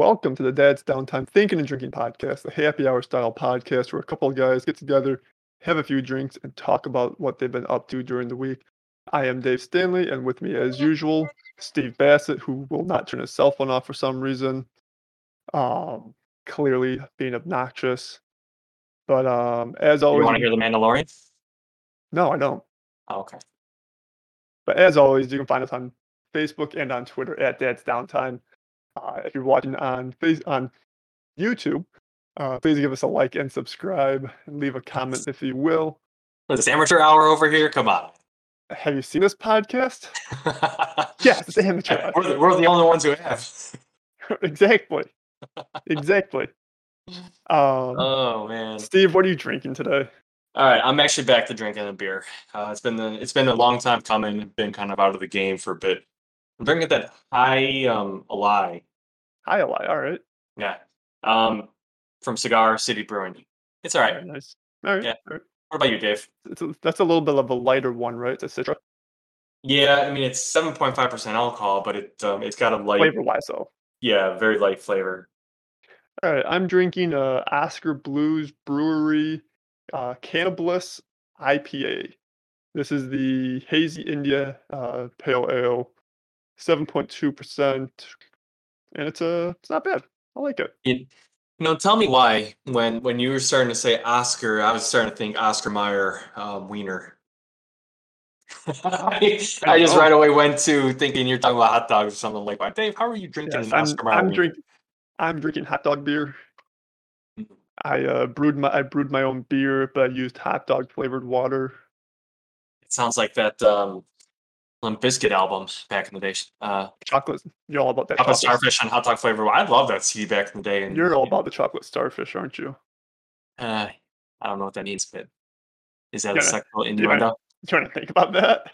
welcome to the Dad's Downtime Thinking and Drinking podcast, the happy hour style podcast where a couple of guys get together, have a few drinks, and talk about what they've been up to during the week. I am Dave Stanley, and with me, as usual, Steve Bassett, who will not turn his cell phone off for some reason, um, clearly being obnoxious. But um, as You always, want to hear the Mandalorian? no, I don't. Oh, okay. But as always, you can find us on Facebook and on Twitter at Dad's Downtime. Uh, if you're watching on face on YouTube, uh, please give us a like and subscribe and leave a comment if you will. This amateur hour over here? Come on. Have you seen this podcast? Yes, it's amateur. we're, the, we're the only ones who have. exactly. Exactly. Um, Oh man. Steve, what are you drinking today? All right, I'm actually back to drinking a beer. Uh, it's been the, it's been a long time coming. Been kind of out of the game for a bit. I'm drinking that Jai um Alai. Hi, Eli. All right. Yeah. Um, from Cigar City Brewing. It's all right. Very nice. All right. Yeah. all right. What about you, Dave? A, that's a little bit of a lighter one, right? It's a Citra Yeah, I mean it's 7.5 percent alcohol, but it um it's got a light, flavor wise, though. yeah, very light flavor. All right, I'm drinking uh, Oskar Blues Brewery uh, Can-O-Bliss IPA. This is the Hazy India uh, Pale Ale, 7.2%, and it's uh, it's not bad. I like it. You, know, tell me why when when you were starting to say Oscar, I was starting to think Oscar Mayer um, Wiener. I, I just right away went to thinking you're talking about hot dogs or something like. Why, Dave? How are you drinking Yes, an I'm, Oscar Mayer? I'm drinking. I'm drinking hot dog beer. Mhm. I uh, brewed my I brewed my own beer, but I used hot dog flavored water. It sounds like that um, Limp Bizkit album back in the day. Uh, Chocolate. You're all about that. Chocolate chocolate. Starfish and Hot Dog Flavor. I love that CD back in the day. And You're all about the chocolate starfish, aren't you? Uh, I don't know what that means, but is that a sexual innuendo? trying to think about that.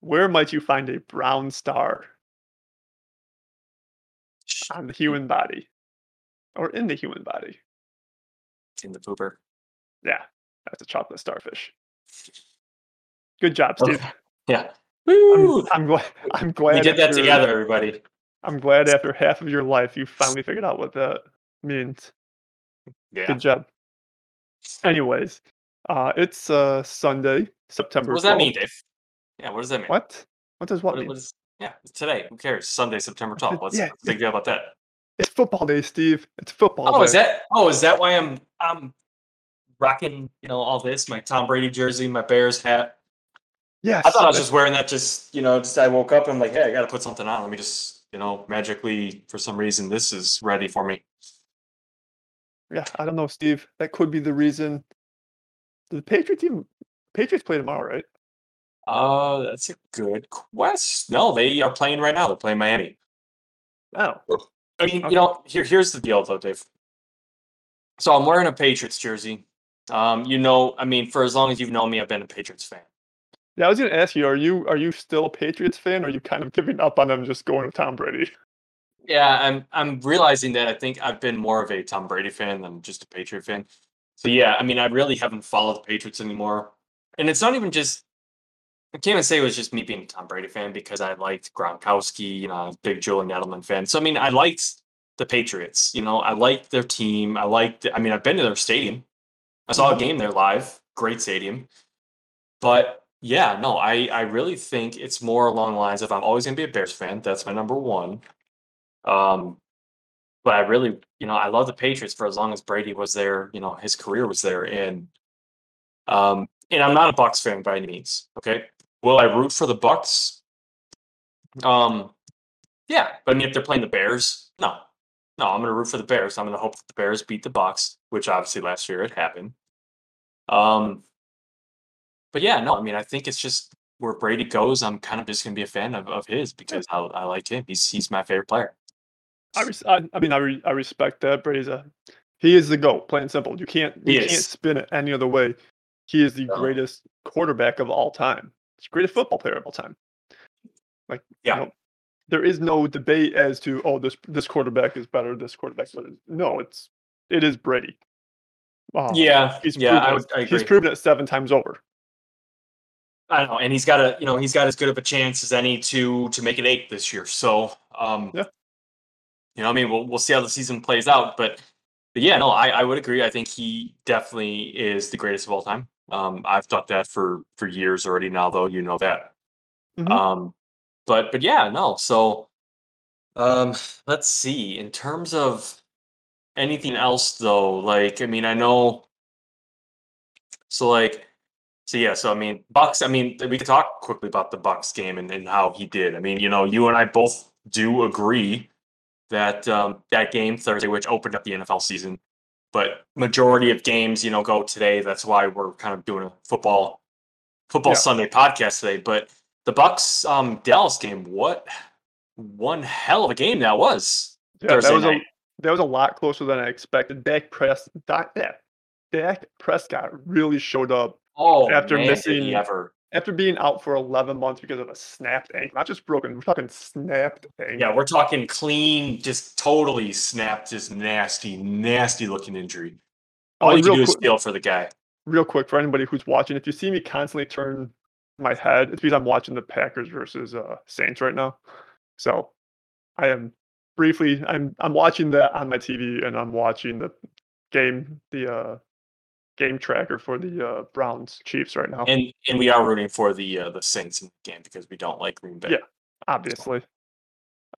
Where might you find a brown star on the human body or in the human body? in the pooper. Yeah, that's a chocolate starfish. Good job, Steve. Okay. Yeah. I'm, I'm glad. I'm glad We did that together, everybody. I'm glad after half of your life you finally figured out what that means. Yeah. Good job. Anyways, uh, it's uh Sunday, September. What does that mean, Dave? Yeah, what does that mean? What? What does what What- mean? what is, yeah, today. Who cares? Sunday, September 12th. What's Yeah, what's the big deal about that? It's football day, Steve. It's football Oh, day. is that oh, is that why I'm I'm rocking, you know, all this? My Tom Brady jersey, my Bears hat. Yes. I thought I was just wearing that just, you know, just I woke up and I'm like, hey, I gotta put something on. Let me just, you know, magically for some reason this is ready for me. Yeah, I don't know, Steve. That could be the reason. The Patriots team, Patriots play tomorrow, right? Uh that's a good quest. No, they are playing right now. They're playing Miami. Oh, I mean, Okay. you know, here here's the deal though, Dave. So I'm wearing a Patriots jersey. Um, you know, I mean, for as long as you've known me, I've been a Patriots fan. Yeah. I was gonna ask you, are you are you still a Patriots fan? Or are you kind of giving up on them, just going with Tom Brady? Yeah, I'm I'm realizing that I think I've been more of a Tom Brady fan than just a Patriot fan. So yeah, I mean, I really haven't followed the Patriots anymore. And it's not even just I can't even say it was just me being a Tom Brady fan because I liked Gronkowski, you know, big Julian Edelman fan. So I mean, I liked the Patriots, you know, I liked their team. I liked I mean, I've been to their stadium. I saw a game there live, great stadium. But yeah, no, I I really think it's more along the lines of I'm always gonna be a Bears fan. That's my number one. Um, but I really, you know, I love the Patriots for as long as Brady was there. You know, his career was there, and um, and I'm not a Bucks fan by any means. Okay, will I root for the Bucks? Um, yeah, but I mean, if they're playing the Bears, no, no, I'm gonna root for the Bears. I'm gonna hope that the Bears beat the Bucks, which obviously last year it happened. Um, but yeah, no, I mean, I think it's just where Brady goes. I'm kind of just gonna be a fan of, of his because I, I like him. He's he's my favorite player. I, res- I, I mean, I, re- I respect that. Brady's a he is the goat. Plain and simple. You can't He you can't is. spin it any other way. He is the No. greatest quarterback of all time. He's the greatest football player of all time. Like you Yeah. know, there is no debate as to oh this this quarterback is better. This quarterback is better. No, it's it is Brady. Um, Yeah, he's yeah, I proven would it- I he's proven it seven times over. I don't know, and he's got a you know he's got as good of a chance as any to to make it eight this year. So um, Yeah. You know, I mean, we'll we'll see how the season plays out, but, but yeah, no, I, I would agree. I think he definitely is the greatest of all time. Um, I've thought that for for years already. Now, though, you know that. Mhm. Um, but but yeah, no. So, um, let's see. In terms of anything else, though, like I mean, I know. So like, so yeah, so I mean, Bucks. I mean, we could talk quickly about the Bucks game and, and how he did. I mean, you know, you and I both do agree that um, that game Thursday, which opened up the NFL season, but majority of games, you know, go today. That's why we're kind of doing a football football Yeah. Sunday podcast today. But the Bucks um, Dallas game, what one hell of a game that was. Yeah, Thursday that was night. a that was a lot closer than I expected. Dak Press Dak, Dak Prescott really showed up Oh, After man, missing- ever. after being out for 11 months because of a snapped ankle. Not just broken, we're talking snapped ankle. Yeah, we're talking clean, just totally snapped, just nasty, nasty looking injury. Oh, All you can real do is quick- feel for the guy. real quick for anybody who's watching, if you see me constantly turn my head, it's because I'm watching the Packers versus uh, Saints right now. So I am briefly I'm I'm watching that on my TV and I'm watching the game the uh game tracker for the uh Browns Chiefs right now. And and we are rooting for the uh, the Saints in the game because we don't like Green Bay. Yeah. obviously.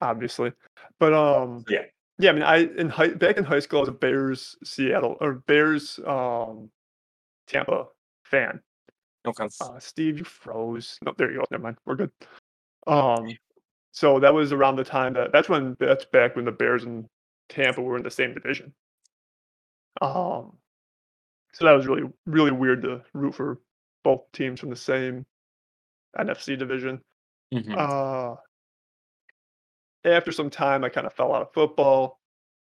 Obviously. But um Yeah. Yeah, I mean I in high back in high school I was a Bears Seattle or Bears um Tampa fan. Okay. Uh, Steve, you froze. No, there you go. Never mind. We're good. Um, so that was around the time that that's when that's back when the Bears and Tampa were in the same division. Um, so that was really really weird to root for both teams from the same NFC division. Mhm. Uh, after some time, I kind of fell out of football,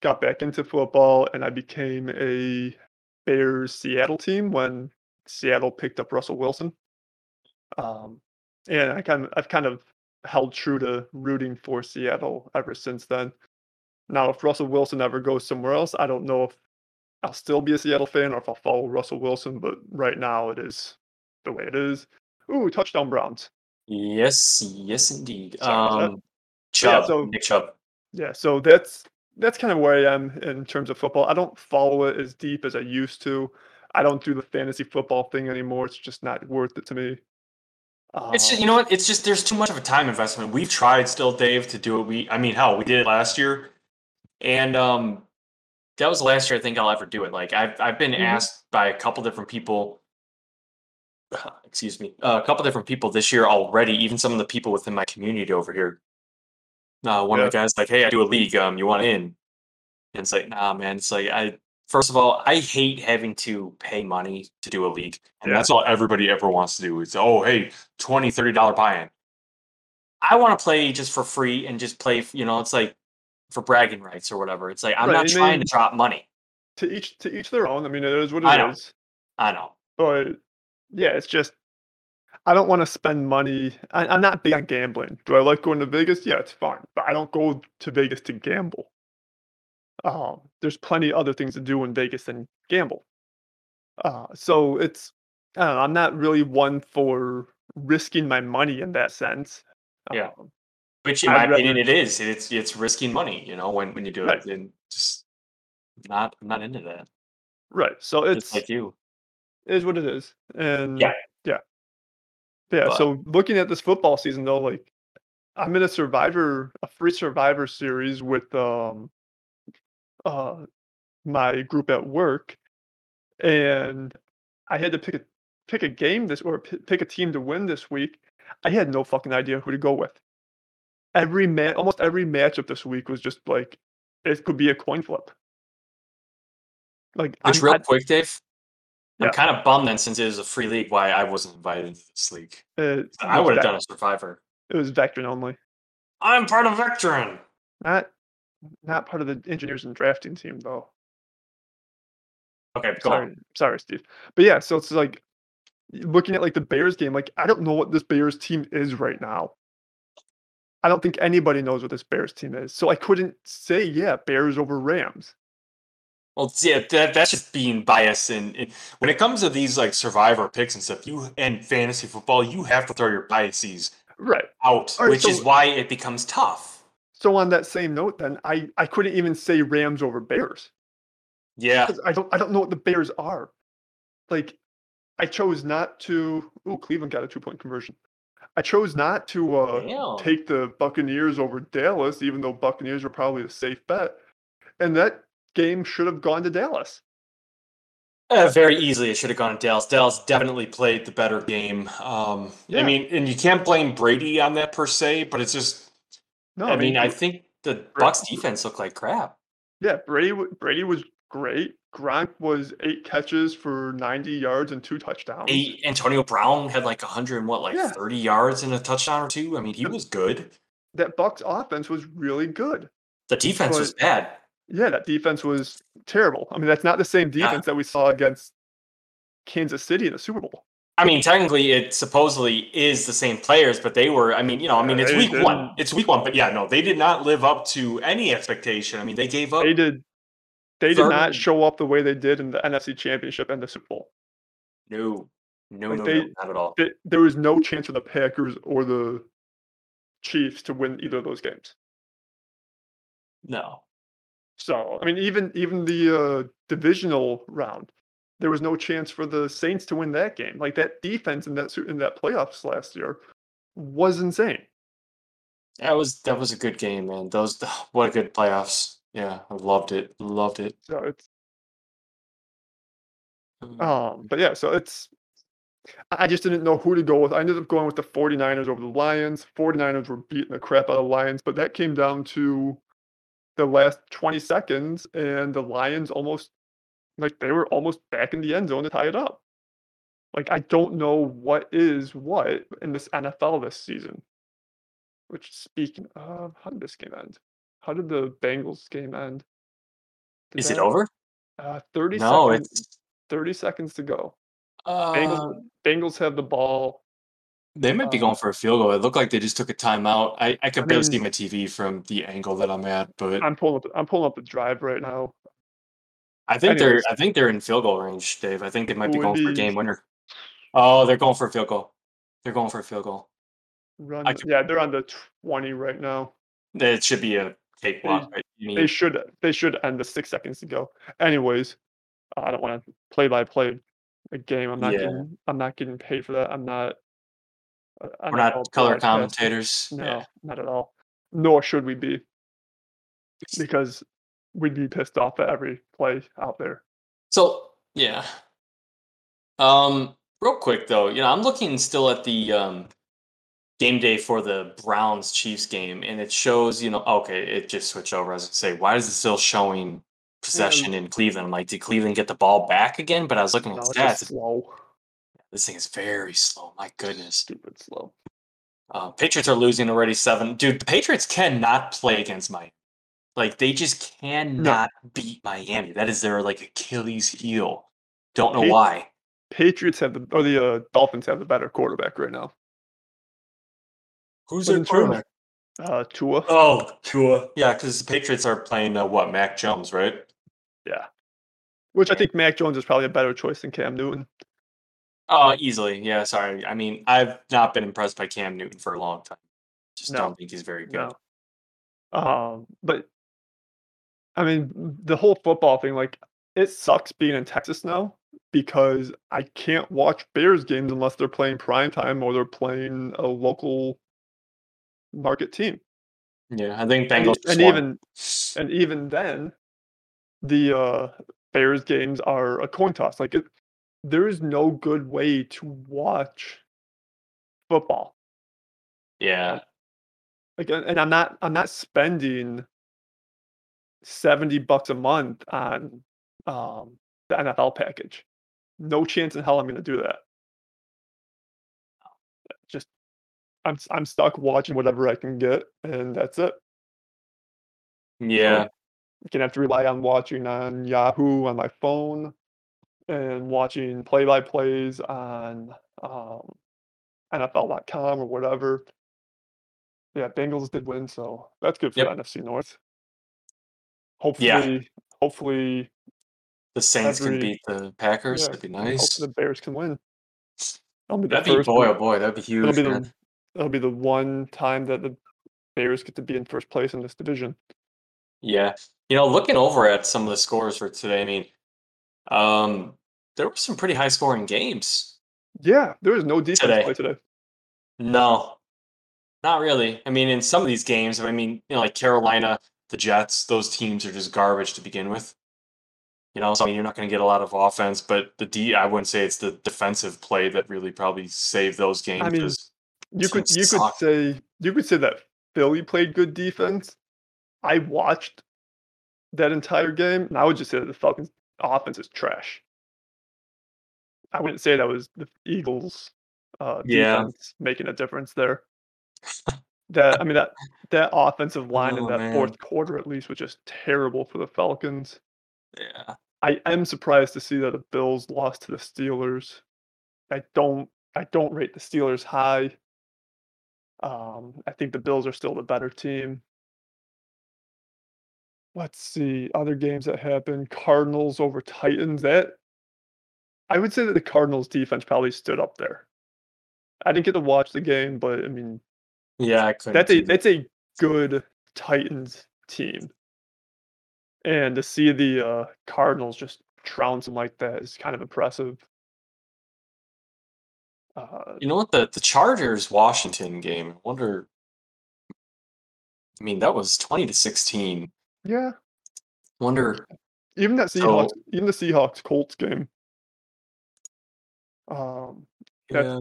got back into football, and I became a Bears Seattle team when Seattle picked up Russell Wilson. Um, and I kind of I've kind of held true to rooting for Seattle ever since then. Now, if Russell Wilson ever goes somewhere else, I don't know if I'll still be a Seattle fan or if I'll follow Russell Wilson. But right now, it is the way it is. Ooh, touchdown Browns. Yes, yes, indeed. Um, Chubb, so- Nick Chubb. Yeah, so that's that's kind of where I am in terms of football. I don't follow it as deep as I used to. I don't do the fantasy football thing anymore. It's just not worth it to me. It's just, Um, you know what? It's just there's too much of a time investment. We've tried still, Dave, to do it. We, I mean, hell, we did it last year, and um, that was the last year I think I'll ever do it. Like I've I've been Mhm. asked by a couple different people. Excuse me, uh, a couple different people this year already. Even some of the people within my community over here. Uh, one of the guys like, "Hey, I do a league. Um, you want in?" And it's like, "Nah, man. It's like I first of all, I hate having to pay money to do a league, and Yeah. that's all everybody ever wants to do. It's oh, hey, 20 30 dollar buy-in. I want to play just for free and just play. You know, it's like for bragging rights or whatever. It's like I'm Right, not I trying mean- to drop money. to each to each their own. I mean, it is what I it know. is. I know. But yeah, it's just I don't want to spend money. I, I'm not big on gambling. Do I like going to Vegas? Yeah, it's fun, but I don't go to Vegas to gamble. Um, there's plenty other things to do in Vegas than gamble. Uh, so it's I don't know. I'm not really one for risking my money in that sense. Yeah. Um, Which, in I'd my rather- opinion, it is. It's it's risking money. You know, when when you do Right. it, and just not I'm not into that. right. So Just it's like you. it is what it is. And Yeah. yeah. Yeah. But- So looking at this football season though, like I'm in a survivor, a free survivor series with um uh my group at work. And I had to pick a pick a game this or p- pick a team to win this week. I had no fucking idea who to go with. Every match almost every matchup this week was just like it could be a coin flip. Like Which I'm- real I- quick, Dave. Yeah. I'm kind of bummed then, since it is a free league, why I wasn't invited into this league. uh, I would have done a survivor. It was veteran only. I'm part of Vectron. Not not part of the engineers and drafting team though. Okay, go Sorry, on. sorry, Steve. But yeah, so it's like looking at like the Bears game. Like I don't know what this Bears team is right now. I don't think anybody knows what this Bears team is. So I couldn't say yeah, Bears over Rams. Well, yeah, that, that's just being biased. And, and when it comes to these like survivor picks and stuff, you and fantasy football, you have to throw your biases Right. out, right, which is why it becomes tough. so on that same note, then I I couldn't even say Rams over Bears Yeah, I don't I don't know what the Bears are. Like, I chose not to. Oh, Cleveland got a two point conversion. I chose not to uh, take the Buccaneers over Dallas, even though Buccaneers were probably a safe bet, and that game should have gone to Dallas. Uh, very easily, it should have gone to Dallas. Dallas definitely played the better game. Um, Yeah. I mean, and you can't blame Brady on that per se, but it's just. No, I, mean, I think the Bucks defense looked like crap. yeah, Brady Brady was great. Gronk was eight catches for ninety yards and two touchdowns. Hey, Antonio Brown had like hundred and what, like Yeah. thirty yards and a touchdown or two. I mean, he was good. That Bucks offense was really good. The defense was bad. Yeah, that defense was terrible. I mean, that's not the same Yeah. defense that we saw against Kansas City in the Super Bowl. I mean, technically, it supposedly is the same players, but they were. I mean, you know, I mean, it's they week one. It's week one, but yeah, no, they did not live up to any expectation. I mean, they gave up. They did. They did not show up the way they did in the NFC Championship and the Super Bowl. No, no, Like no, they- no, not at all. Th- There was no chance for the Packers or the Chiefs to win either of those games. No. So, I mean, even even the uh, divisional round, there was no chance for the Saints to win that game. Like that defense in that in that playoffs last year was insane. That was that was a good game, man. Those what a good playoffs. Yeah, I loved it. Loved it. So it's Mm. um, but yeah, so it's I I just didn't know who to go with. I ended up going with the 49ers over the Lions. 49ers were beating the crap out of the Lions, but that came down to the last 20 seconds, and the Lions almost like they were almost back in the end zone to tie it up. Like I don't know what is what in this NFL this season. Which speaking of, how did this game end? How did the Bengals game end? Did Is it over? Uh, 30 No, seconds. it's 30 seconds to go. uh, Bengals, Bengals have the ball. they might be going for a field goal. It looked like they just took a timeout. I, I could I barely see my TV from the angle that I'm at, but I'm pulling up. I'm pulling up the drive right now. I think anyways. they're I think they're in field goal range, Dave. I think they might be going for a game winner. Oh, they're going for a field goal. They're going for a field goal. Run. Yeah, they're on the 20 right now. It should be a cakewalk. Right? You They should. They should end the six seconds to go. Anyways, I don't want to play by play a game. I'm not Yeah. getting. I'm not getting paid for that. I'm not. uh, we're NFL not color commentators. No, Yeah. not at all. Nor should we be, because we'd be pissed off at every play out there. So yeah. Um, real quick though, you know, I'm looking still at the um game day for the Browns Chiefs game, and it shows, you know, okay, it just switched over. I say, why is it still showing possession in Cleveland? I'm like, did Cleveland get the ball back again? But I was looking at No, the stats. slow. This thing is very slow. My goodness. Stupid slow. Uh, Patriots are losing already seven. Dude, the Patriots cannot play against Miami. Like they just cannot beat Miami. That is their like Achilles heel. Don't know Pat- why. Patriots have the or the uh, Dolphins have the better quarterback right now. Who's But in terms- Uh, Tua. Oh, Tua. Yeah, because the Patriots are playing uh, what Mac Jones, right? Yeah. Which I think Mac Jones is probably a better choice than Cam Newton. Oh, easily. Yeah, sorry. I mean, I've not been impressed by Cam Newton for a long time. Just No. don't think he's very good. No. Um, but I mean, the whole football thing, like, it sucks being in Texas now because I can't watch Bears games unless they're playing prime time or they're playing a local market team. Yeah, I think And, Bengals. and won. even and even then, the uh, Bears games are a coin toss. Like, it, there is no good way to watch football. yeah, like and and i'm not i'm not spending 70 bucks a month on um the nfl package no chance in hell i'm going to do that just i'm i'm stuck watching whatever i can get and that's it yeah. i'm gonna have to rely on watching on yahoo on my phone and watching play-by-plays on um nfl.com or whatever yeah bengals did win so that's good for Yep. the nfc north hopefully hopefully The Saints can beat the Packers. yeah, That'd be hopefully nice. the bears can win that'll be That'd be boy, oh boy, that'd be that'll huge. be man. the that'll be the one time that the Bears get to be in first place in this division. Yeah. You know, looking over at some of the scores for today, I mean, um, there were some pretty high scoring games. Yeah, there was no defense Today. play today. No, not really. I mean, in some of these games, I mean, you know, like Carolina, the Jets, those teams are just garbage to begin with. You know, so I mean, you're not going to get a lot of offense, but the D, I wouldn't say it's the defensive play that really probably saved those games. mean, 'cause You could you could say you could say that Philly played good defense. I watched that entire game, and I would just say that the Falcons' offense is trash. I wouldn't say that was the Eagles' uh, Yeah. defense making a difference there. That I mean that that offensive line in Oh, that man. fourth quarter at least was just terrible for the Falcons. yeah. I am surprised to see that the Bills lost to the Steelers. I don't I don't rate the Steelers high. Um, I think the Bills are still the better team. Let's see other games that happened. Cardinals over Titans. That I would say that the Cardinals defense probably stood up there. I didn't get to watch the game, but I mean Yeah, I that's a that's a good Titans team. And to see the uh, Cardinals just trounce them like that is kind of impressive. Uh, You know what? The the Chargers Washington game. I wonder. I mean, that was twenty to sixteen. yeah, Wonder. even that Seahawks, even the Seahawks Colts game. Um, Yeah.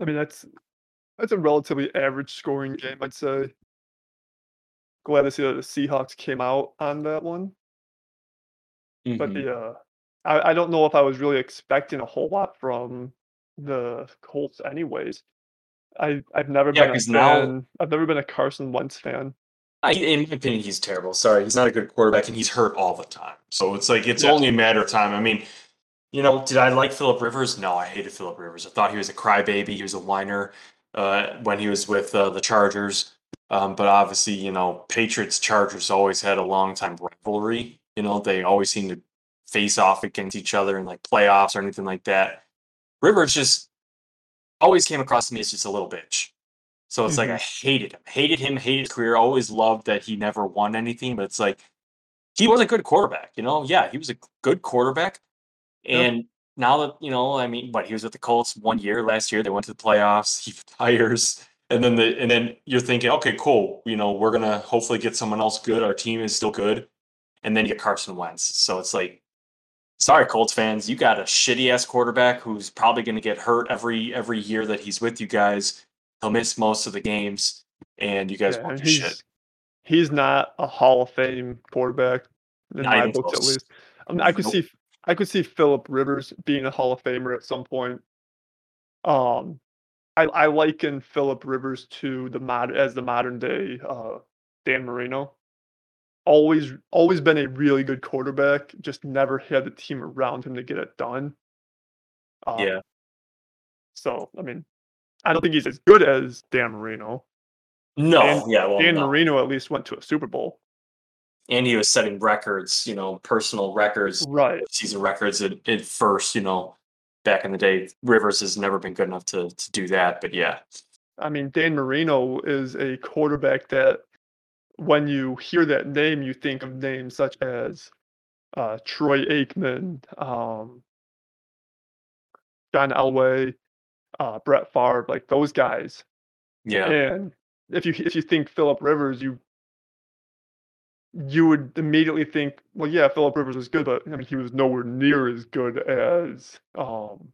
I mean that's that's a relatively average scoring game, I'd say. Glad to see that the Seahawks came out on that one. But mhm. the uh, I, I don't know if I was really expecting a whole lot from the Colts, anyways. I I've never Yeah, been a 'cause now- fan. I've never been a Carson Wentz fan. I, in my opinion, he's terrible. Sorry, he's not a good quarterback, and he's hurt all the time. So it's like it's Yeah. only a matter of time. I mean, you know, did I like Philip Rivers? No, I hated Philip Rivers. I thought he was a crybaby. He was a whiner uh, when he was with uh, the Chargers. Um, but obviously, you know, Patriots Chargers always had a long time rivalry. You know, they always seem to face off against each other in like playoffs or anything like that. Rivers just always came across to me as just a little bitch. So it's like I mm-hmm. hated him, hated him, hated his career. Always loved that he never won anything, but it's like he was a good quarterback. You know, yeah, he was a good quarterback. Yep. And now that you know, I mean, but he was with the Colts one year last year. They went to the playoffs. He retires, and then the and then you're thinking, okay, cool. You know, we're gonna hopefully get someone else good. Our team is still good, and then you get Carson Wentz. So it's like, sorry, Colts fans, you got a shitty ass quarterback who's probably gonna get hurt every every year that he's with you guys. He'll miss most of the games, and you guys Yeah, won't shit. he's not a Hall of Fame quarterback in Not my books, at least. I, mean, I could Nope. see I could see Philip Rivers being a Hall of Famer at some point. Um, I I liken Philip Rivers to the mod as the modern day uh, Dan Marino. Always always been a really good quarterback, just never had the team around him to get it done. Um, Yeah. So I mean, I don't think he's as good as Dan Marino. No, Dan- yeah, well, Dan no. Marino at least went to a Super Bowl. and he was setting records, you know, personal records, Right. season records at, at first, you know, back in the day. Rivers has never been good enough to to do that, but yeah, I mean, Dan Marino is a quarterback that when you hear that name, you think of names such as uh, Troy Aikman, um, John Elway, uh, Brett Favre, like those guys. yeah, And if you if you think Philip Rivers, you you would immediately think, well, yeah, Philip Rivers was good, but I mean, he was nowhere near as good as um,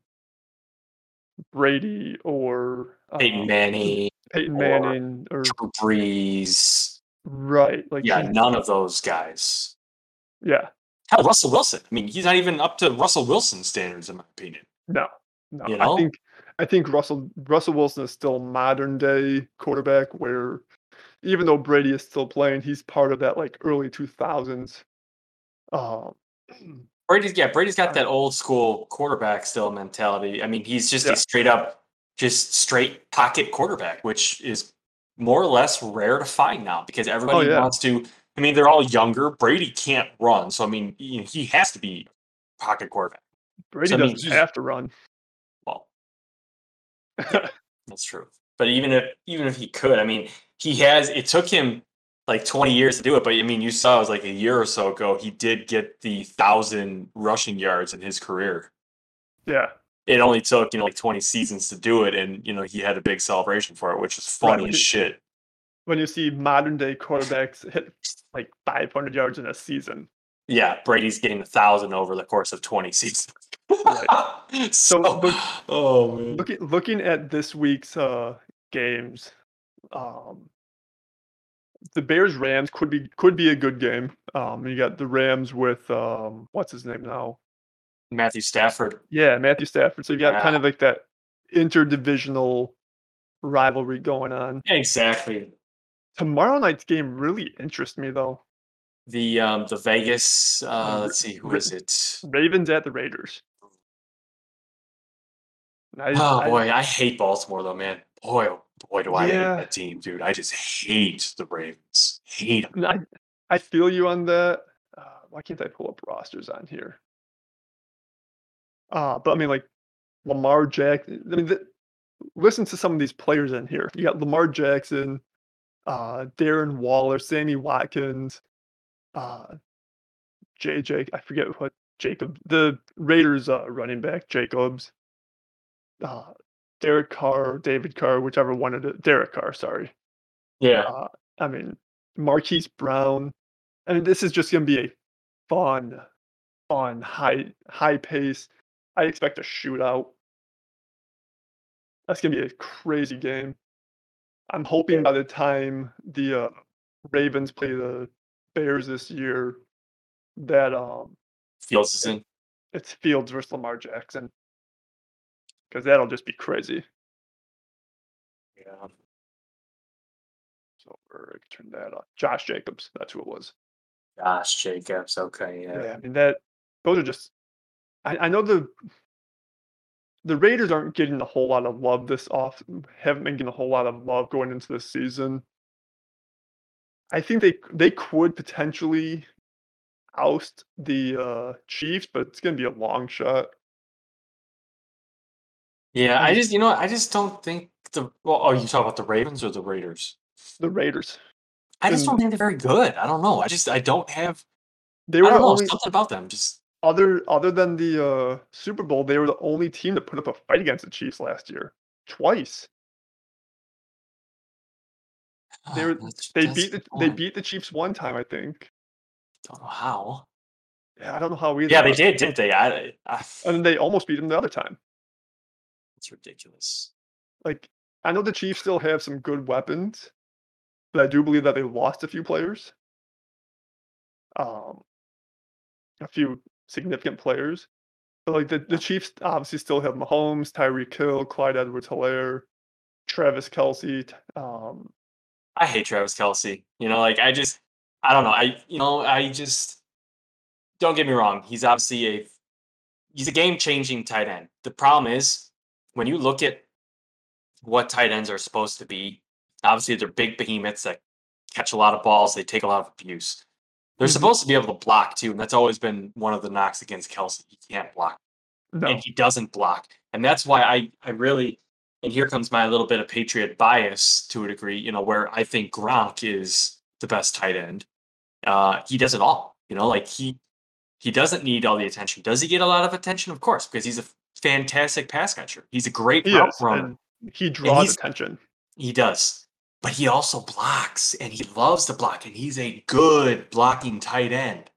Brady or uh, Peyton Manning, Peyton or Manning, or Drew Brees, right, like yeah, none of those guys. yeah, Hell, Russell Wilson. I mean, he's not even up to Russell Wilson standards, in my opinion. no, no. You I think I think Russell Russell Wilson is still modern day quarterback where even though Brady is still playing, he's part of that like early two thousands. Um, Brady's yeah, Brady's got that old school quarterback still mentality. I mean, he's just Yeah. a straight up, just straight pocket quarterback, which is more or less rare to find now because everybody Oh, yeah. wants to. I mean, they're all younger. Brady can't run, so I mean, you know, he has to be pocket quarterback. Brady So, doesn't he's- have to run. Well, that's true. But even if even if he could, I mean, he has. It took him like 20 years to do it, but I mean, you saw it was like a year or so ago. He did get the thousand rushing yards in his career. Yeah, It only took you know like 20 seasons to do it, and you know he had a big celebration for it, which is funny Right. as shit. when you see modern day quarterbacks hit like 500 yards in a season. Yeah, Brady's getting a thousand over the course of 20 seasons. so, look- oh man. Looking looking at this week's uh, games, um, the Bears Rams could be could be a good game. Um, you got the Rams with um, what's his name now? Matthew Stafford. Yeah, Matthew Stafford. So you got kind of like that interdivisional rivalry going on. Exactly. Tomorrow night's game really interests me though. The um the Vegas uh Um, let's see who is it? Ravens at the Raiders. I- Oh I- boy, I hate Baltimore though, man. Boy, oh boy, do I Yeah. hate that team, dude. I just hate the Ravens. Hate them. I, I feel you on that. Uh, why can't I pull up rosters on here? Uh, but I mean, like Lamar Jackson. I mean, listen to some of these players in here. You got Lamar Jackson, uh, Darren Waller, Sammy Watkins, uh, JJ. I forget what Jacob, the Raiders uh, running back, Jacobs, uh, Derek Carr, David Carr, whichever one it is. Derek Carr, sorry. Yeah. Uh, I mean, Marquise Brown. I mean, this is just going to be a fun, fun, high, high pace. I expect a shootout. That's going to be a crazy game. I'm hoping by the time the uh, Ravens play the Bears this year, that um, Fields is in. it's Fields versus Lamar Jackson, because that'll just be crazy. Yeah. So we're turn that on. Josh Jacobs, that's who it was. Josh Jacobs. Okay, yeah. Yeah, I mean that those are just I, I know the the Raiders aren't getting a whole lot of love this off haven't been getting a whole lot of love going into this season. I think they they could potentially oust the uh Chiefs, but it's gonna be a long shot. Yeah, I I just- you know, I just don't think the well, oh, you talk about the Ravens or the Raiders? The Raiders. I just don't think they're very good. I don't know. I just I don't have They I were don't know, only something about them. Just other other than the uh Super Bowl, they were the only team to put up a fight against the Chiefs last year. Twice. They were- that's- They that's beat the, the they beat the Chiefs one time, I think. Don't know how. Yeah, I don't know how either. Yeah, they did, didn't they? I, I, And they almost beat them the other time. it's ridiculous. Like, I know the Chiefs still have some good weapons, but I do believe that they lost a few players. Um, a few significant players. But like the, the Chiefs obviously still have Mahomes, Tyreek Hill, Clyde Edwards Helaire, Travis Kelce. Um, I hate Travis Kelce. You know, like I just, I don't know. I, you know, I just don't get me wrong. He's obviously a, he's a game changing tight end. The problem is when you look at what tight ends are supposed to be, obviously they're big behemoths that catch a lot of balls. They take a lot of abuse. They're Mhm. supposed to be able to block too, and that's always been one of the knocks against Kelce. He can't block. no, and he doesn't block. And that's why I, I really, and here comes my little bit of Patriot bias to a degree, you know, where I think Gronk is the best tight end. Uh, he does it all, you know, like he, he doesn't need all the attention. Does he get a lot of attention? Of course, because he's a fantastic pass catcher. He's a great he route runner. he draws attention. He does. But he also blocks and he loves to block and he's a good blocking tight end.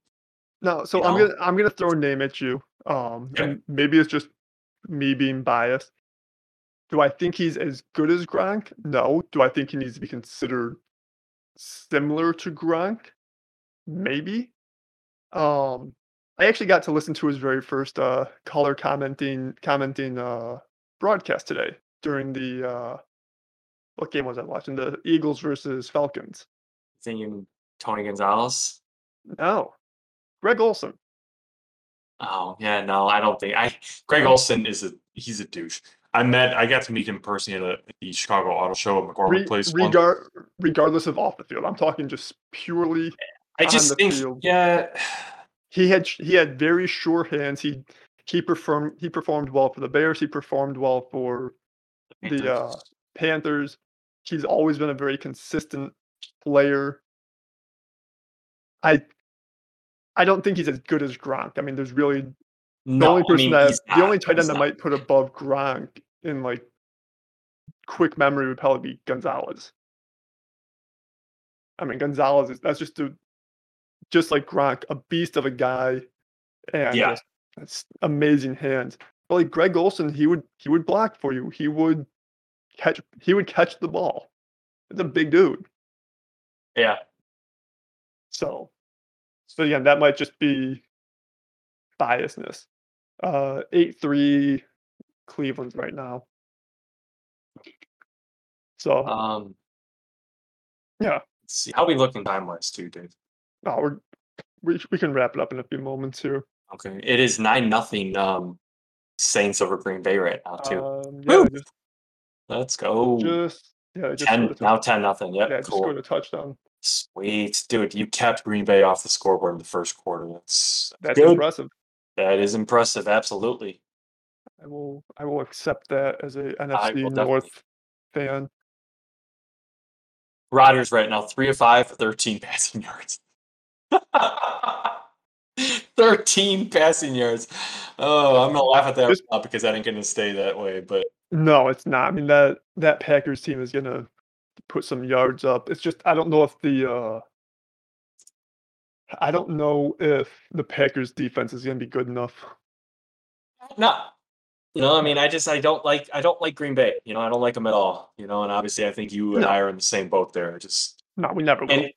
No, so you I'm gonna I'm gonna throw a name at you. Um, and maybe it's just me being biased. Do I think he's as good as Gronk? No. Do I think he needs to be considered similar to Gronk? Maybe. Um, I actually got to listen to his very first uh color commenting commenting uh broadcast today during the uh what game was I watching? The Eagles versus Falcons. Thinking Tony Gonzalez. No. Greg Olsen. Oh yeah, no, I don't think I. Greg Olsen is a he's a douche. I met I got to meet him personally at, a, at the Chicago Auto Show at McCormick Re- Place. once. regard, regardless of off the field, I'm talking just purely. I just the think field. yeah, He had he had very sure hands. He he performed he performed well for the Bears. He performed well for the uh, Panthers. He's always been a very consistent player. I I don't think he's as good as Gronk. I mean, there's really the No, only I person mean, that the only tight end that might put above Gronk in like quick memory would probably be Gonzalez. I mean, Gonzalez is that's just a just like Gronk, a beast of a guy, and Yeah. just it's amazing hands. But like Greg Olsen, he would he would block for you. He would catch he would catch the ball. It's a big dude. Yeah. So, so again, that might just be biasness. Uh, eight three, Cleveland's right now. So Um, yeah, see. How we looking time wise too, Dave? no, we're we we can wrap it up in a few moments here. Okay. It is nine nothing um Saints over Green Bay right now too. Um, yeah, just Let's go. just yeah, just ten now ten nothing. Yep, yeah, just cool. scored a touchdown. Sweet. Dude, you kept Green Bay off the scoreboard in the first quarter. That's, That's good. impressive. That is impressive, absolutely. I will I will accept that as a NFC. North fan. Rodgers right now, three of five for 13 passing yards. 13 passing yards. Oh, I'm gonna laugh at that now because that ain't gonna stay that way. But No, it's not. I mean that that Packers team is gonna put some yards up. It's just I don't know if the uh I don't know if the Packers defense is gonna be good enough. no, you know, I mean, I just I don't like I don't like Green Bay. You know, I don't like them at all. You know, and obviously I think you and No. I are in the same boat there. I Just No, we never will. and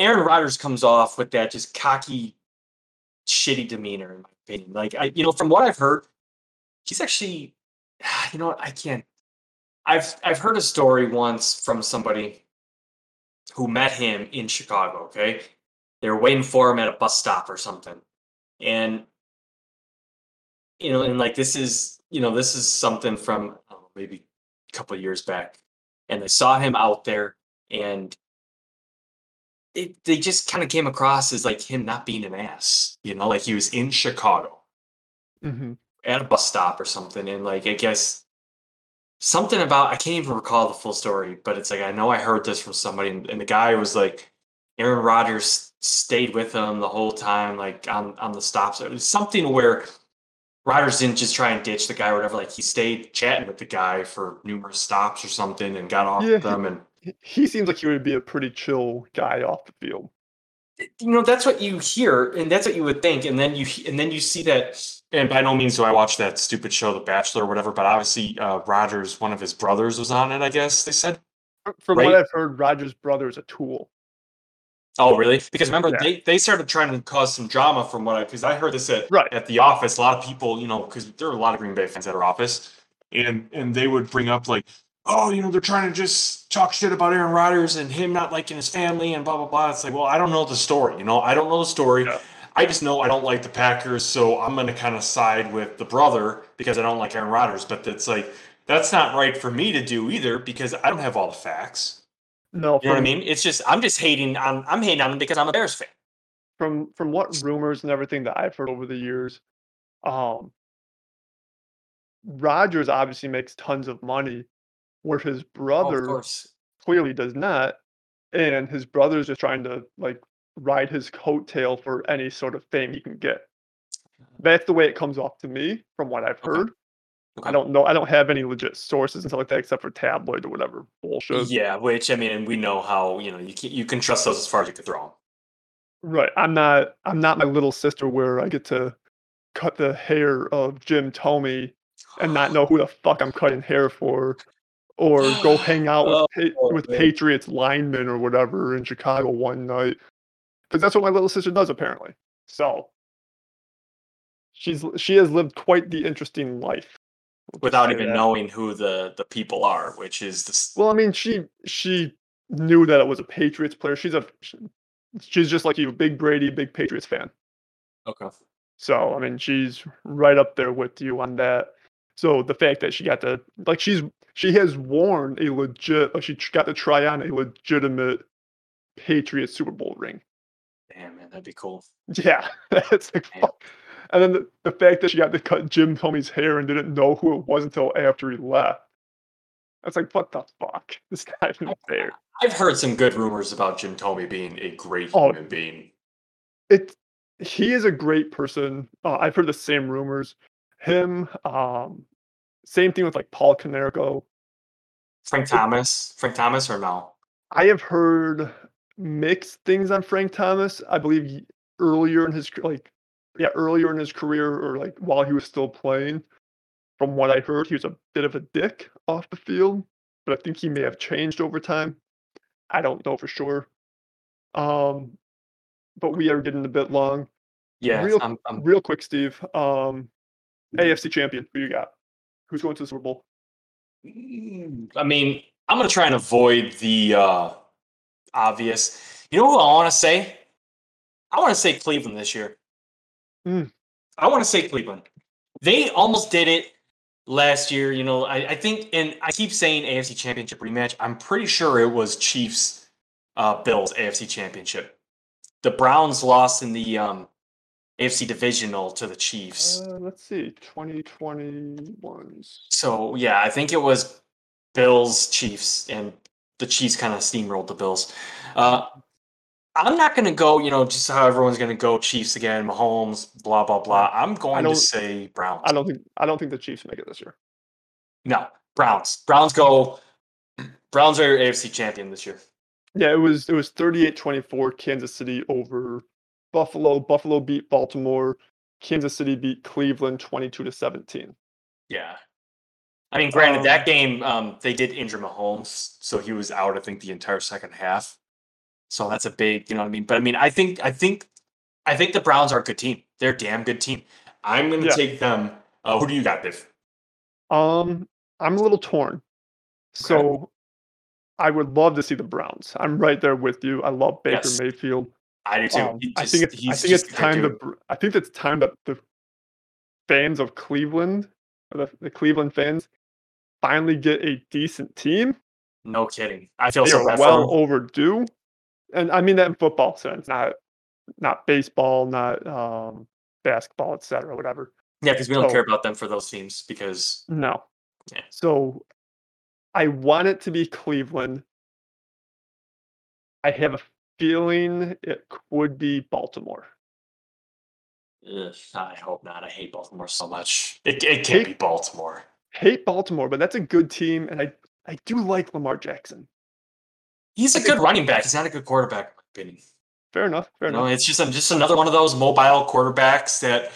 Aaron Rodgers comes off with that just cocky, shitty demeanor, in my opinion. Like I, you know, from what I've heard, he's actually, you know, I can't. I've I've heard a story once from somebody who met him in Chicago. Okay, they were waiting for him at a bus stop or something, and you know, and like this is, you know, this is something from know, maybe a couple years back, and they saw him out there, and it, they just kind of came across as like him not being an ass, you know, like he was in Chicago Mhm. at a bus stop or something, and like I guess something about I can't even recall the full story, but it's like I know I heard this from somebody, and, and the guy was like, Aaron Rodgers stayed with him the whole time, like on on the stops. It was something where Rodgers didn't just try and ditch the guy or whatever. Like he stayed chatting with the guy for numerous stops or something, and got off Yeah, with them and. He- seems like he would be a pretty chill guy off the field. you know that's what you hear and that's what you would think and then you and then you see that and by no means do i watch that stupid show the bachelor or whatever but obviously uh rodgers one of his brothers was on it i guess they said From Right. what I've heard, Rodgers' brother is a tool. oh really because remember Yeah. they they started trying to cause some drama from what i because i heard this at Right. at the office a lot of people you know because there are a lot of green bay fans at our office and and they would bring up like oh you know they're trying to just talk shit about aaron rodgers and him not liking his family and blah blah blah it's like well i don't know the story you know i don't know the story Yeah. I just know I don't like the Packers, so I'm going to kind of side with the brother because I don't like Aaron Rodgers. But it's like that's not right for me to do either because I don't have all the facts. No, You know what I mean? It's just I'm just hating on I'm hating on him because I'm a Bears fan. from from what rumors and everything that I've heard over the years, um, Rodgers obviously makes tons of money, where his Oh, brother course. clearly does not, and his brother's just trying to like ride his coattail for any sort of fame he can get. Uh. That's the way it comes off to me from what I've Okay. heard. Okay. I don't know. I don't have any legit sources and stuff like that except for tabloid or whatever bullshit. Yeah, which I mean, and we know how you know you can, you can trust those as far as you can throw them. Right. I'm not I'm not my little sister where I get to cut the hair of Jim Tomey and not know who the fuck I'm cutting hair for or go hang out with oh, pa- Oh, with man. Patriots linemen or whatever in Chicago one night. Cuz that's what my little sister does apparently. So she's she has lived quite the interesting life. Without even that. knowing who the the people are, which is this. Well, I mean, she she knew that it was a Patriots player. She's a she's just like you, big Brady, big Patriots fan. Okay. So I mean, she's right up there with you on that. So the fact that she got to like she's she has worn a legit like she got to try on a legitimate Patriot Super Bowl ring. Damn man, that'd be cool. Yeah, that's like. And then the, the fact that she got to cut Jim Tomey's hair and didn't know who it was until after he left. It's like, what the fuck? This guy's not there. I've heard some good rumors about Jim Tomey being a great Oh. human being. It he is a great person. Uh, I've heard the same rumors. Him, um, same thing with like Paul Konerko. Frank Thomas, Frank Thomas, or no? I have heard mixed things on Frank Thomas. I believe earlier in his like yeah, earlier in his career or like while he was still playing, from what I heard, he was a bit of a dick off the field, but I think he may have changed over time. I don't know for sure. Um, but we are getting a bit long. Yeah, Real- I'm, I'm Real quick, Steve. Um, AFC champion. Who you got? Who's going to the Super Bowl? Mm, I mean, I'm gonna try and avoid the uh, obvious. You know who I want to say? I want to say Cleveland this year. Mm. I want to say Cleveland. They almost did it last year. You know, I, I think, and I keep saying AFC Championship rematch. I'm pretty sure it was Chiefs, uh, Bills AFC Championship. The Browns lost in the um, AFC Divisional to the Chiefs. Uh, let's see. 2021. So yeah, I think it was Bills Chiefs, and the Chiefs kind of steamrolled the Bills. Uh, I'm not going to go, you know, just how everyone's going to go Chiefs again, Mahomes, blah blah blah. I'm going to say Browns. I don't think I don't think the Chiefs make it this year. no, Browns. Browns go. Browns are your AFC champion this year. Yeah, it was it was 38-24 Kansas City over Buffalo. Buffalo beat Baltimore. Kansas City beat Cleveland 22 to 17. Yeah. I mean, granted, that Um, game um, they did injure Mahomes, so he was out. I think the entire second half. So that's a big, you know what I mean. But I mean, I think, I think, I think the Browns are a good team. They're a damn good team. I'm going to Yeah. take them. Uh, who do you got, Biff? Um, I'm a little torn. So I would love to see the Browns. I'm right there with you. I love Baker Yes. Mayfield. I do too. Um, He I think it's I think just it's time to I think it's time that the fans of Cleveland, or the, the Cleveland fans, finally get a decent team. No kidding. I feel They so are well overdue, and I mean that in football sense, not not baseball, not um, basketball, etc. Whatever. Yeah, because we don't so- care about them for those teams because No. Yeah. So I want it to be Cleveland. I have a feeling it could be Baltimore. ugh, I hope not. I hate Baltimore so much. It, it can't Hate- be Baltimore. Hate Baltimore, but that's a good team, and I I do like Lamar Jackson. He's a good running back. He's not a good quarterback, in my opinion. Fair enough. Fair You know, enough. it's just just another one of those mobile quarterbacks that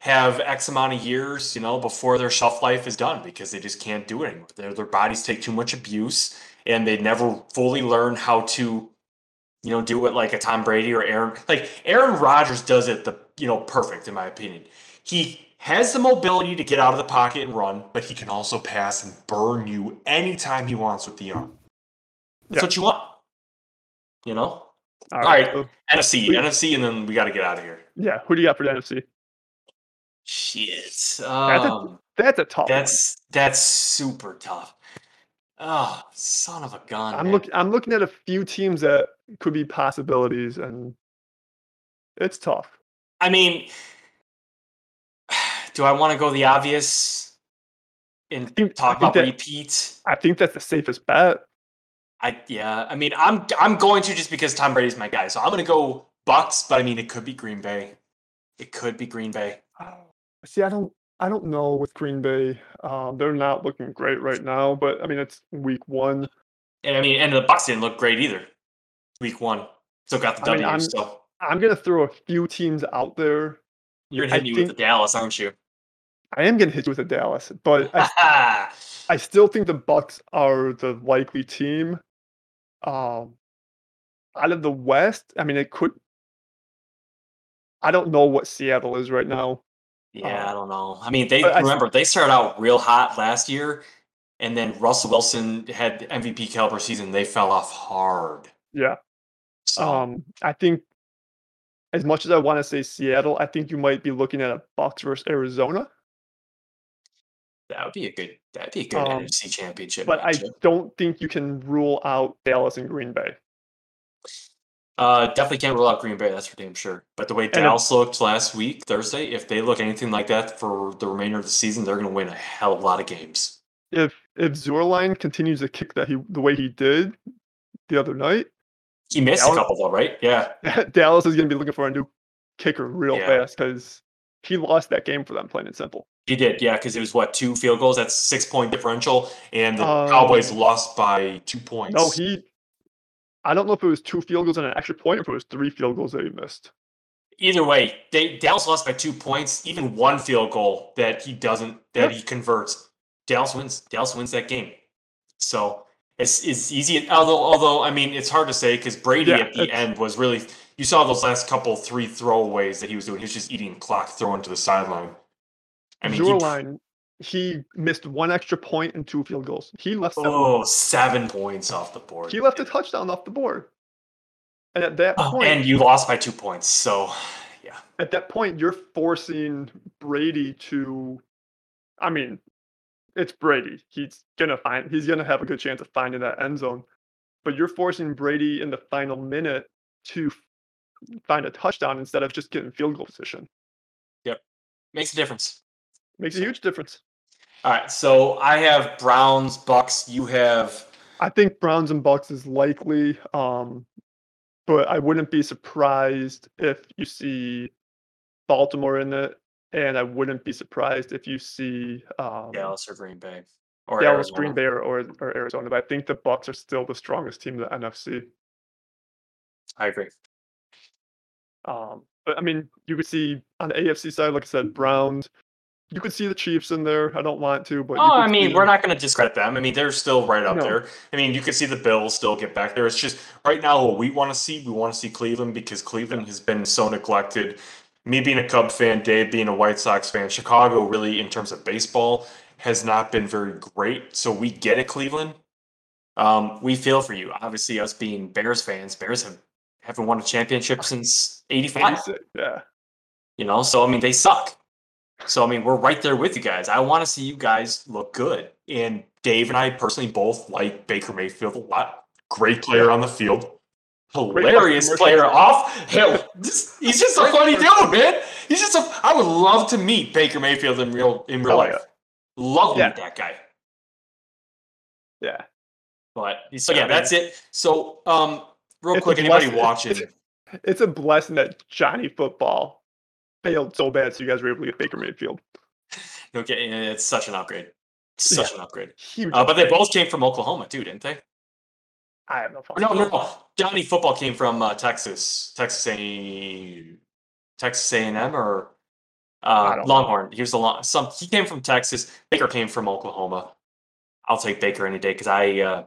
have X amount of years, you know, before their shelf life is done because they just can't do it anymore. Their their bodies take too much abuse and they never fully learn how to, you know, do it like a Tom Brady or Aaron. Like Aaron Rodgers does it the you know perfect in my opinion. He has the mobility to get out of the pocket and run, but he can also pass and burn you anytime he wants with the arm. That's Yeah. what you want. You know? All right. so- NFC, We- NFC, and then we got to get out of here. yeah. Who do you got for the NFC? Shit. Um, That's a tough that's that's super tough. Oh, son of a gun. I'm looking. I'm looking at a few teams that could be possibilities, and it's tough. I mean, do I want to go the obvious and think- talk about that- repeat? I think that's the safest bet. I yeah. I mean, I'm I'm going to just because Tom Brady's my guy, so I'm gonna go Bucs. But I mean, it could be Green Bay. It could be Green Bay. Oh, See, I don't, I don't know with Green Bay. Um, they're not looking great right now, but I mean, it's week one. And I mean, and the Bucs didn't look great either. Week one, still got the I mean, W. I'm- so I'm gonna throw a few teams out there. you're going I hitting me with the Dallas, aren't you? I am gonna hit you with a Dallas, but I, I still think the Bucs are the likely team. Um, out of the West, I mean, it could. I don't know what Seattle is right now. Yeah, Uh, I don't know. I mean, they but I remember they started out real hot last year, and then Russell Wilson had MVP caliber season. They fell off hard. Yeah. So Um, I think as much as I want to say Seattle, I think you might be looking at a Bucs versus Arizona. that would be a good. That'd be a good Um, NFC Championship. But I don't think you can rule out Dallas and Green Bay. Uh, definitely can't rule out Green Bay. That's for damn sure. But the way if- Dallas looked last week, Thursday, if they look anything like that for the remainder of the season, they're going to win a hell of a lot of games. If if Zuerlein continues to kick that he the way he did the other night, He missed Dallas- a couple though, right? Yeah. Dallas is going to be looking for a new kicker real Yeah. fast because he lost that game for them, plain and simple. He did, yeah, because it was what two field goals. That's six point differential, and the Um, Cowboys lost by two points. No, he. I don't know if it was two field goals and an extra point, or if it was three field goals that he missed. Either way, they, Dallas lost by two points. Even one field goal that he doesn't, that Yeah. he converts, Dallas wins. Dallas wins that game. So it's it's easy. Although although I mean, it's hard to say because Brady Yeah, at the end was really. You saw those last couple three throwaways that he was doing. He was just eating clock, throwing to the sideline. I mean, he, Zierlein, he missed one extra point and two field goals. He left. seven- oh, seven points off the board. He left a touchdown off the board. And at that Oh, point, and you lost by two points. So, yeah. at that point, you're forcing Brady to. I mean, it's Brady. He's gonna find. He's gonna have a good chance of finding that end zone, but you're forcing Brady in the final minute to find a touchdown instead of just getting field goal position. Yep, makes a difference. Makes a huge difference. All right. So I have Browns, Bucs. You have I think Browns and Bucs is likely, um, but I wouldn't be surprised if you see Baltimore in it, and I wouldn't be surprised if you see um, Dallas or Green Bay. Or Dallas, Arizona. Green Bay, or, or, or Arizona. But I think the Bucs are still the strongest team in the NFC. I agree. Um, but I mean, you could see on the AFC side, like I said, Browns. You could see the Chiefs in there. I don't want to, but Oh, I mean, we're not going to discredit them. I mean, they're still right up No. there. I mean, you could see the Bills still get back there. It's just right now what we want to see. We want to see Cleveland because Cleveland has been so neglected. Me being a Cub fan, Dave being a White Sox fan, Chicago really, in terms of baseball, has not been very great. So we get it, Cleveland. Um, we feel for you. Obviously, us being Bears fans, Bears have haven't won a championship since '85. Yeah, You know, so I mean, they suck. So I mean, we're right there with you guys. I want to see you guys look good. And Dave and I personally both like Baker Mayfield a lot. Great player on the field. Hilarious player off. Hell, just- he's just a funny dude, man. He's just a. I would love to meet Baker Mayfield in real in real Oh, life. yeah. Love Yeah. meet that guy. yeah. But so yeah, Yeah, that's it. So um, real It's quick, anybody watching? It's a blessing that Johnny Football failed so bad, so you guys were able to get Baker Mayfield. Okay, it's such an upgrade. Such an upgrade. Uh, but they both came from Oklahoma too, didn't they? I have no fucking No, no, no. Johnny Football came from uh, Texas, Texas A, Texas A and M or uh, don't know. Longhorn. He was the long. Some he came from Texas. Baker came from Oklahoma. I'll take Baker any day because I uh,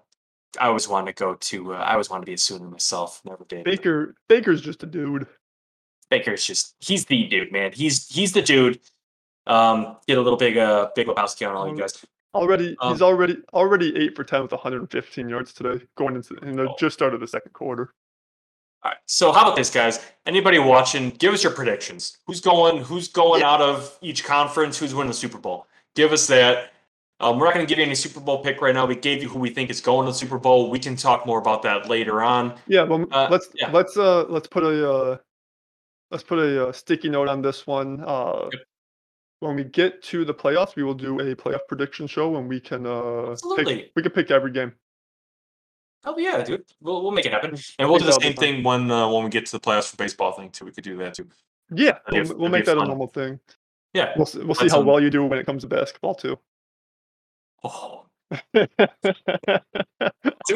I always wanted to go to. Uh, I always wanted to be a Sooner myself. Never did. Baker. Baker's just a dude. Baker's just he's the dude, man. He's he's the dude. Um, get a little big uh big Lebowski on all you Um, guys. Already, Um, he's already already eight for ten with 115 yards today, going into and they Oh. just started the second quarter. All right. So how about this, guys? Anybody watching? Give us your predictions. Who's going? Who's going out of each conference? Who's winning the Super Bowl? Give us that. Um, we're not going to give you any Super Bowl pick right now. We gave you who we think is going to the Super Bowl. We can talk more about that later on. Yeah, well, Uh, let's yeah. let's uh let's put a uh, let's put a uh, sticky note on this one. Uh, Yep. when we get to the playoffs, we will do a playoff prediction show, and we can uh Absolutely. pick, we can pick every game. Oh yeah, dude. We'll, we'll make it happen, and we'll do the same thing when uh, when we get to the playoffs for baseball thing too. We could do that too. Yeah, we'll, we'll make that a normal thing. Yeah. We'll we'll see how a- well you do when it comes to basketball too. Oh, do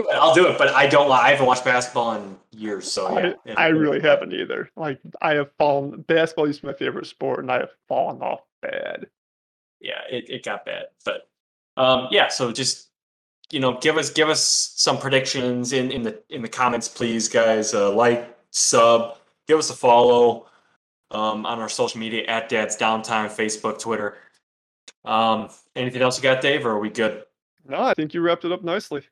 it. I'll do it. But I don't. I haven't watched basketball in years, so yeah. I, I really haven't either. Like I have fallen. Basketball used to be my favorite sport, and I have fallen off bad. yeah, it, it got bad. But um, yeah, so just you know, give us give us some predictions in in the in the comments, please, guys. Uh, like, sub, give us a follow um, on our social media at Dad's Downtime, Facebook, Twitter. Um, anything else you got, Dave? Or are we good? No, I think you wrapped it up nicely.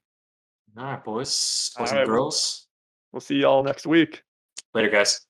All right, boys, boys All and right, girls. We'll see y'all next week. Later, guys.